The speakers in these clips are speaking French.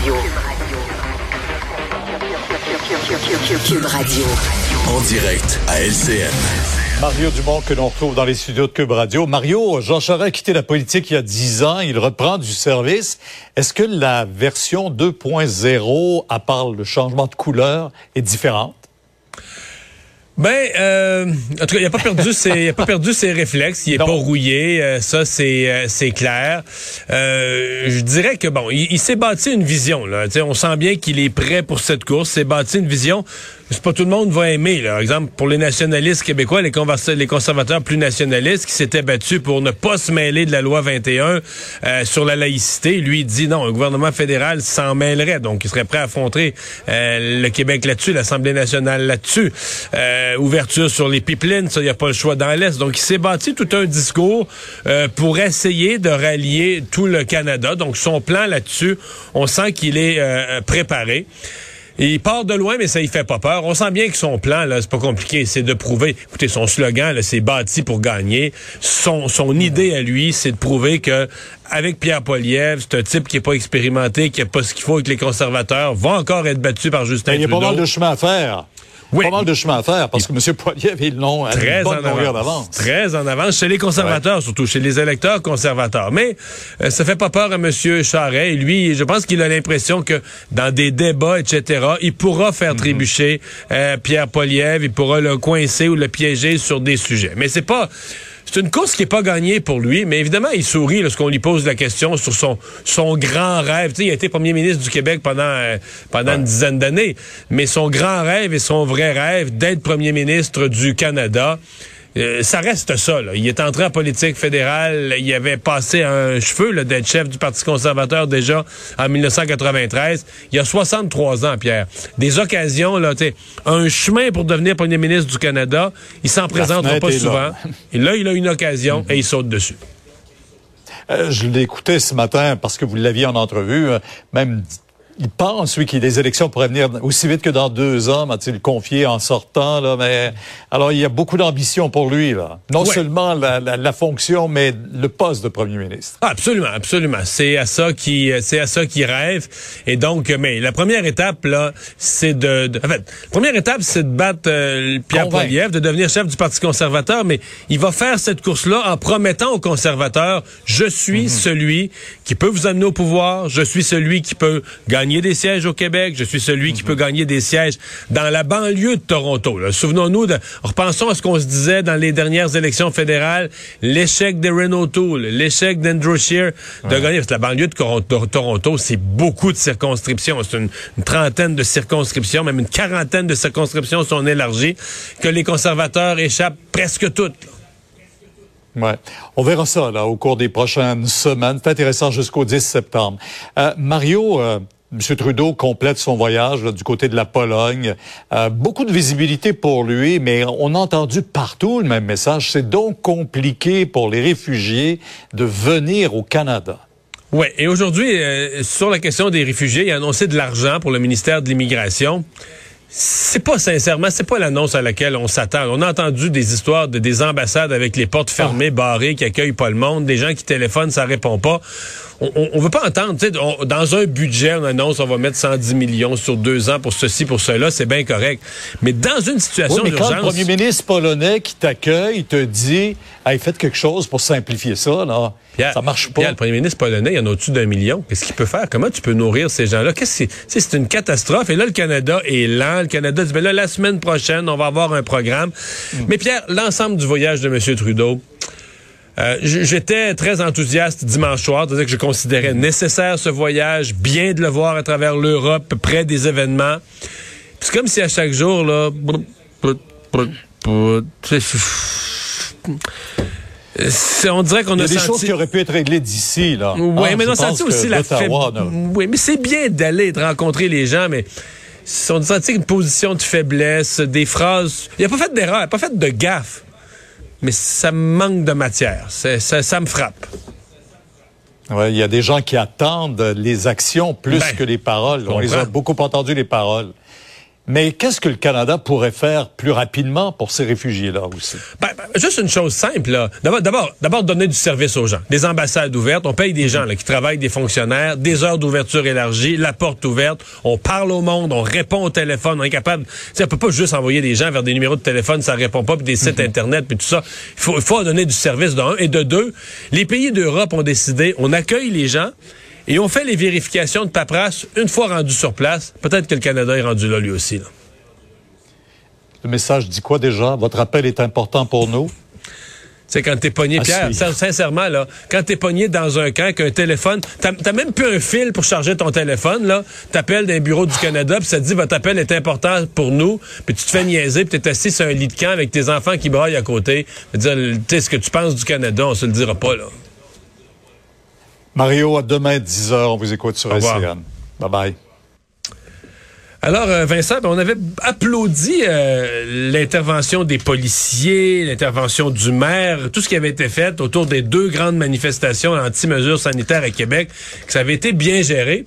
Radio. Cube Radio. En direct à LCN. Mario Dumont que l'on retrouve dans les studios de Cube Radio. Mario, Jean Charest a quitté la politique il y a dix ans, il reprend du service. Est-ce que la version 2.0, à part le changement de couleur, est différente? Ben, euh, en tout cas, il a pas perdu ses, il a pas perdu ses réflexes. Il est pas rouillé. Euh, ça, c'est, euh, c'est clair. Euh, je dirais que bon, il, il s'est bâti une vision. Là. on sent bien qu'il est prêt pour cette course. S'est bâti une vision c'est pas tout le monde va aimer. Là. Par exemple, pour les nationalistes québécois, les, les conservateurs plus nationalistes qui s'étaient battus pour ne pas se mêler de la loi 21 euh, sur la laïcité, lui il dit non, un gouvernement fédéral s'en mêlerait, donc il serait prêt à affronter euh, le Québec là-dessus, l'Assemblée nationale là-dessus. Euh, ouverture sur les pipelines, ça, il n'y a pas le choix dans l'Est. Donc il s'est bâti tout un discours pour essayer de rallier tout le Canada. Donc son plan là-dessus, on sent qu'il est préparé il part de loin, mais ça y fait pas peur. On sent bien que son plan, là, c'est pas compliqué, c'est de prouver. Écoutez, son slogan, là, c'est bâti pour gagner. Son, son idée à lui, c'est de prouver que avec Pierre Poliev, c'est un type qui est pas expérimenté, qui a pas ce qu'il faut avec les conservateurs, va encore être battu par Justin Trudeau. Il y a pas mal de chemin à faire. Oui. Pas mal de chemin à faire parce que M. Ils l'ont à très bonne en avance. Très en avance chez les conservateurs, surtout chez les électeurs conservateurs. Mais euh, ça fait pas peur à M. Charret. Lui, je pense qu'il a l'impression que dans des débats, etc., il pourra faire mhm. trébucher euh, Pierre Poliev, il pourra le coincer ou le piéger sur des sujets. Mais c'est pas c'est une course qui n'est pas gagnée pour lui, mais évidemment, il sourit lorsqu'on lui pose la question sur son, son grand rêve. sais, il a été premier ministre du Québec pendant, euh, pendant une dizaine d'années, mais son grand rêve et son vrai rêve d'être premier ministre du Canada, euh, ça reste ça. Là. Il est entré en politique fédérale. Il avait passé un cheveu d'être chef du Parti conservateur déjà en 1993. Il y a 63 ans, Pierre. Des occasions, là, un chemin pour devenir premier ministre du Canada, il s'en présentera pas souvent. Et là, il a une occasion et il saute dessus. Euh, je l'écoutais ce matin parce que vous l'aviez en entrevue, euh, même il pense, oui, qu'il des élections pourraient venir aussi vite que dans deux ans, m'a-t-il confié en sortant, là, mais alors il y a beaucoup d'ambition pour lui, là. Non seulement la, la, la, fonction, mais le poste de premier ministre. absolument, absolument. C'est à ça qui, c'est à ça qu'il rêve. Et donc, mais la première étape, là, c'est de, en fait, la première étape, c'est de battre euh, Pierre Poilievre, de devenir chef du Parti conservateur, mais il va faire cette course-là en promettant aux conservateurs, je suis mhm. celui qui peut vous amener au pouvoir, je suis celui qui peut gagner des sièges au Québec, je suis celui qui peut gagner des sièges dans la banlieue de Toronto. Souvenons-nous, de, repensons à ce qu'on se disait dans les dernières élections fédérales, l'échec de Renault Tool, l'échec d'Andrew Scheer de gagner. Parce que la banlieue de Toronto, c'est beaucoup de circonscriptions. C'est une, trentaine de circonscriptions, même une quarantaine de circonscriptions sont élargies, que les conservateurs échappent presque toutes. Ouais. On verra ça là au cours des prochaines semaines. C'est intéressant jusqu'au 10 septembre. Euh, Mario, euh, M. Trudeau complète son voyage du côté de la Pologne. Euh, beaucoup de visibilité pour lui, mais on a entendu partout le même message. C'est donc compliqué pour les réfugiés de venir au Canada. Oui, et aujourd'hui, euh, sur la question des réfugiés, il a annoncé de l'argent pour le ministère de l'Immigration c'est pas sincèrement, c'est pas l'annonce à laquelle on s'attend. On a entendu des histoires de des ambassades avec les portes fermées, ah. barrées, qui accueillent pas le monde, des gens qui téléphonent, ça répond pas. On, on, veut pas entendre, tu sais, dans un budget, on annonce on va mettre 110 millions sur deux ans pour ceci, pour cela, c'est bien correct. Mais dans une situation oui, mais Quand le premier ministre polonais qui t'accueille te dit, hey, faites quelque chose pour simplifier ça, là. ça marche pas. le premier ministre polonais, il y en a au-dessus d'un million? Qu'est-ce qu'il peut faire? Comment tu peux nourrir ces gens-là? Qu'est-ce que c'est? C'est une catastrophe. Et là, le Canada est lent. Le Canada dit, ben là, la semaine prochaine, on va avoir un programme. Hmm. Mais Pierre, l'ensemble du voyage de M. Trudeau, euh, j'étais très enthousiaste dimanche soir, c'est-à-dire que je considérais nécessaire ce voyage, bien de le voir à travers l'Europe, près des événements. C'est comme si à chaque jour, là, on dirait qu'on a, des choses qui auraient pu être réglées d'ici, là. Oui, ah, mais on a senti aussi la faiblesse. Oui, mais c'est bien d'aller, de rencontrer les gens, mais on a senti une position de faiblesse, des phrases. Il n'a pas fait d'erreur, il n'a pas fait de gaffe mais ça manque de matière. Ça, me frappe. Ouais, il y a des gens qui attendent les actions plus ben, que les paroles. On les a beaucoup entendu les paroles. Mais qu'est-ce que le Canada pourrait faire plus rapidement pour ces réfugiés-là aussi? Ben, ben, juste une chose simple, là. D'abord, d'abord, d'abord donner du service aux gens. Des ambassades ouvertes. On paye des gens là, qui travaillent, des fonctionnaires, des heures d'ouverture élargies, la porte ouverte. On parle au monde, on répond au téléphone, on est capable. On peut pas juste envoyer des gens vers des numéros de téléphone, ça répond pas, puis des sites mm-hmm. internet, puis tout ça. Il faut, il faut donner du service d'un et de deux. Les pays d'Europe ont décidé, on accueille les gens. Et on fait les vérifications de paperasse une fois rendu sur place. Peut-être que le Canada est rendu là lui aussi. Le message dit quoi déjà? Votre appel est important pour nous. C'est quand t'es pogné, Pierre, sincèrement, là, quand t'es pogné dans un camp, qu'un téléphone, t'as même plus un fil pour charger ton téléphone, là, t'appelles d'un bureau du Canada, puis ça te dit, votre appel est important pour nous, puis tu te fais niaiser, puis t'es assis sur un lit de camp avec tes enfants qui braillent à côté. Dire, tu ce que tu penses du Canada, on se le dira pas, là. Mario, à demain 10h, on vous écoute sur LCN. Bye bye. Alors, euh, Vincent, ben, on avait applaudi euh, l'intervention des policiers, l'intervention du maire, tout ce qui avait été fait autour des deux grandes manifestations anti-mesures sanitaires à Québec, que ça avait été bien géré.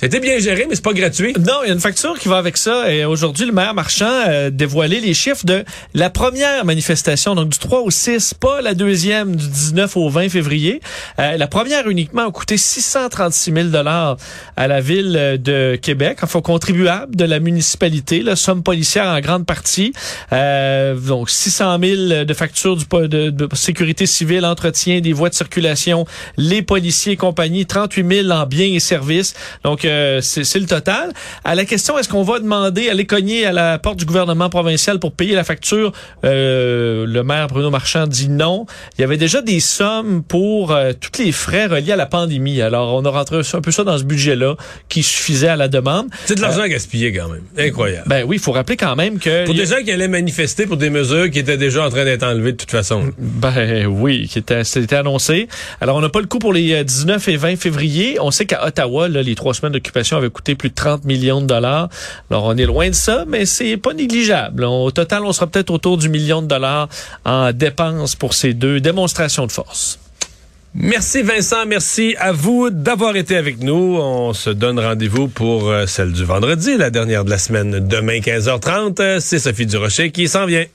C'était bien géré, mais c'est pas gratuit. Non, il y a une facture qui va avec ça. Et aujourd'hui, le maire Marchand a dévoilé les chiffres de la première manifestation, donc du 3 au 6, pas la deuxième du 19 au 20 février. Euh, la première uniquement a coûté 636 000 dollars à la ville de Québec, enfin contribuable de la municipalité, la somme policière en grande partie. Euh, donc 600 000 de factures de, sécurité civile, entretien des voies de circulation, les policiers et compagnie, 38 000 en biens et services. Donc c'est le total. À la question, est-ce qu'on va demander, aller cogner à la porte du gouvernement provincial pour payer la facture? Euh, le maire Bruno Marchand dit non. Il y avait déjà des sommes pour euh, tous les frais reliés à la pandémie. Alors, on a rentré un peu ça dans ce budget-là qui suffisait à la demande. C'est de l'argent euh, gaspillé quand même. Incroyable. Ben oui, il faut rappeler quand même que... Pour des gens qui allaient manifester pour des mesures qui étaient déjà en train d'être enlevées de toute façon. Ben oui, qui était, c'était annoncé. Alors, on n'a pas le coup pour les 19 et 20 février. On sait qu'à Ottawa, là, les trois semaines de l'occupation avait coûté plus de 30 millions de dollars. Alors, on est loin de ça, mais c'est pas négligeable. Au total, on sera peut-être autour du million de dollars en dépenses pour ces deux démonstrations de force. Merci Vincent, merci à vous d'avoir été avec nous. On se donne rendez-vous pour euh, celle du vendredi, la dernière de la semaine, demain 15h30. C'est Sophie Durocher qui s'en vient.